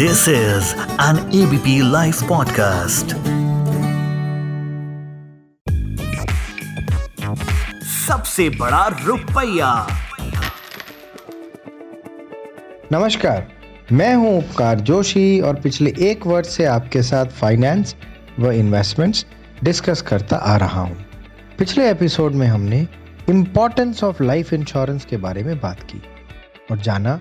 This is an ABP Life podcast. सबसे बड़ा रुपया नमस्कार, मैं हूँ उपकार जोशी और पिछले एक वर्ष से आपके साथ फाइनेंस व इन्वेस्टमेंट्स डिस्कस करता आ रहा हूँ। पिछले एपिसोड में हमने इम्पोर्टेंस ऑफ़ लाइफ इंश्योरेंस के बारे में बात की और जाना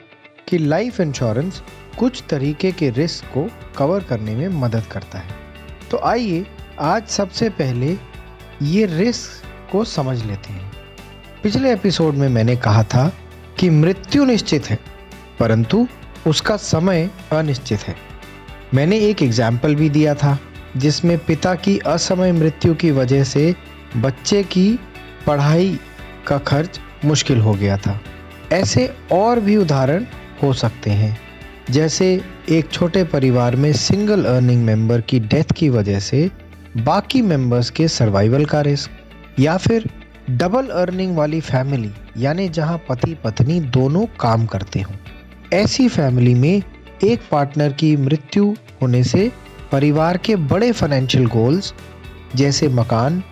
कि लाइफ इंश्योरेंस कुछ तरीके के रिस्क को कवर करने में मदद करता है। तो आइए आज सबसे पहले ये रिस्क को समझ लेते हैं। पिछले एपिसोड में मैंने कहा था कि मृत्यु निश्चित है, परंतु उसका समय अनिश्चित है। मैंने एक एग्ज़ाम्पल भी दिया था, जिसमें पिता की असमय मृत्यु की वजह से बच्चे की पढ़ाई का खर्च मुश्किल हो गया था। ऐसे और भी उदाहरण हो सकते हैं। जैसे एक छोटे परिवार में सिंगल अर्निंग मेंबर की डेथ की वजह से बाकी मेंबर्स के सर्वाइवल का रिस्क या फिर डबल अर्निंग वाली फैमिली यानी जहाँ पति पत्नी दोनों काम करते हों। ऐसी फैमिली में एक पार्टनर की मृत्यु होने से परिवार के बड़े फाइनेंशियल गोल्स जैसे मकान,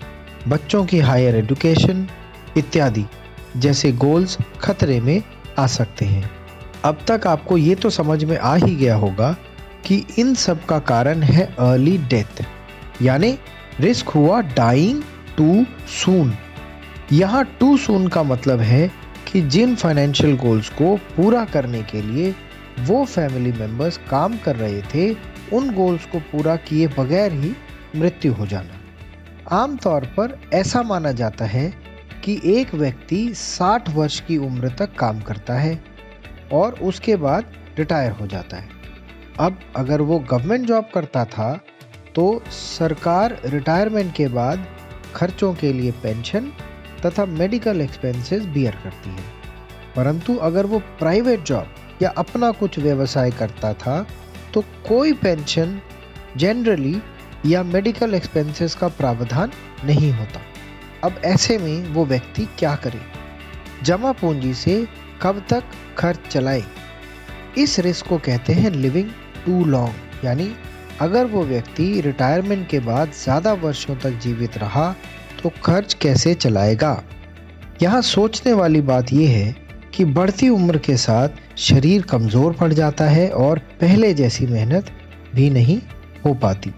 बच्चों की हायर एजुकेशन इत्यादि, जैसे गोल्स खतरे में आ सकते हैं। अब तक आपको ये तो समझ में आ ही गया होगा कि इन सब का कारण है अर्ली डेथ यानी रिस्क हुआ डाइंग टू सून यहाँ टू सून का मतलब है कि जिन फाइनेंशियल गोल्स को पूरा करने के लिए वो फैमिली मेंबर्स काम कर रहे थे, उन गोल्स को पूरा किए बगैर ही मृत्यु हो जाना। आमतौर पर ऐसा माना जाता है कि एक व्यक्ति 60 वर्ष की उम्र तक काम करता है और उसके बाद रिटायर हो जाता है। अब अगर वो गवर्नमेंट जॉब करता था तो सरकार रिटायरमेंट के बाद खर्चों के लिए पेंशन तथा मेडिकल एक्सपेंसेस बियर करती है। परंतु अगर वो प्राइवेट जॉब या अपना कुछ व्यवसाय करता था तो कोई पेंशन जनरली या मेडिकल एक्सपेंसेस का प्रावधान नहीं होता। अब ऐसे में वो व्यक्ति क्या करे? जमा पूंजी से कब तक खर्च चलाए? इस रिस्क को कहते हैं लिविंग टू लॉन्ग यानी अगर वो व्यक्ति रिटायरमेंट के बाद ज़्यादा वर्षों तक जीवित रहा तो खर्च कैसे चलाएगा? यहाँ सोचने वाली बात यह है कि बढ़ती उम्र के साथ शरीर कमज़ोर पड़ जाता है और पहले जैसी मेहनत भी नहीं हो पाती।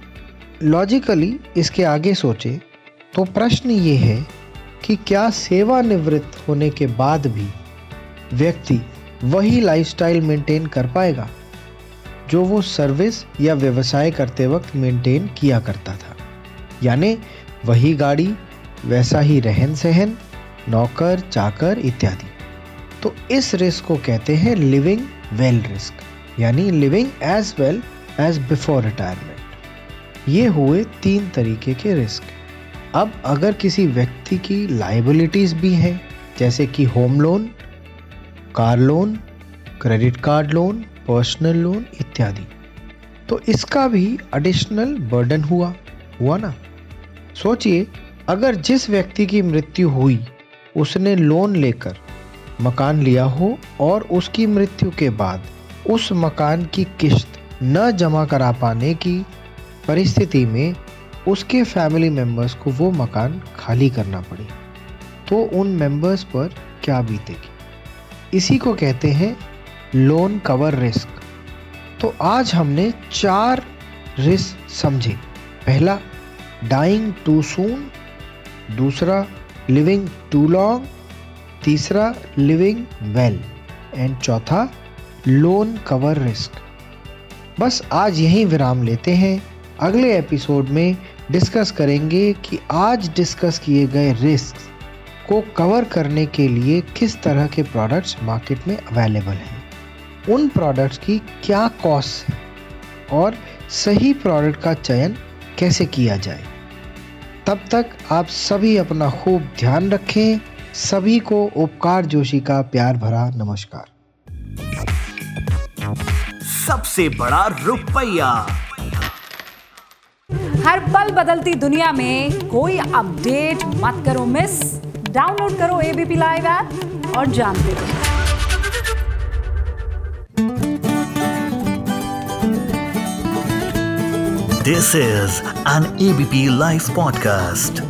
लॉजिकली इसके आगे सोचे तो प्रश्न ये है कि क्या सेवानिवृत्त होने के बाद भी व्यक्ति वही लाइफस्टाइल मेंटेन कर पाएगा, जो वो सर्विस या व्यवसाय करते वक्त मेंटेन किया करता था। यानी वही गाड़ी, वैसा ही रहन सहन नौकर, चाकर इत्यादि। तो इस रिस्क को कहते हैं लिविंग वेल रिस्क यानी living as well as before retirement ये हुए तीन तरीके के रिस्क अब अगर किसी व्यक्ति की लाइबिलिटीज भी हैं, जैसे कि home loan car loan, credit card loan, personal loan इत्यादि। तो इसका भी एडिशनल बर्डन हुआ हुआ ना? सोचिए, अगर जिस व्यक्ति की मृत्यु हुई, उसने लोन लेकर मकान लिया हो और उसकी मृत्यु के बाद उस मकान की किश्त न जमा करा पाने की परिस्थिति में उसके फैमिली मेंबर्स को वो मकान खाली करना पड़े। तो उन मेंबर्स पर क्या बीतेगी? इसी को कहते हैं लोन कवर रिस्क तो आज हमने चार रिस्क समझे। पहला डाइंग टू सून दूसरा लिविंग टू लॉन्ग तीसरा लिविंग वेल एंड चौथा लोन कवर रिस्क बस आज यही विराम लेते हैं। अगले एपिसोड में डिस्कस करेंगे कि आज डिस्कस किए गए रिस्क को कवर करने के लिए किस तरह के प्रोडक्ट्स मार्केट में अवेलेबल हैं? उन प्रोडक्ट्स की क्या कॉस्ट है? और सही प्रोडक्ट का चयन कैसे किया जाए? तब तक आप सभी अपना खूब ध्यान रखें। सभी को उपकार जोशी का प्यार भरा नमस्कार। सबसे बड़ा रुपया। हर पल बदलती दुनिया में कोई अपडेट मत करो मिस डाउनलोड करो एबीपी लाइव ऐप और जानते रहो। This is an ABP live podcast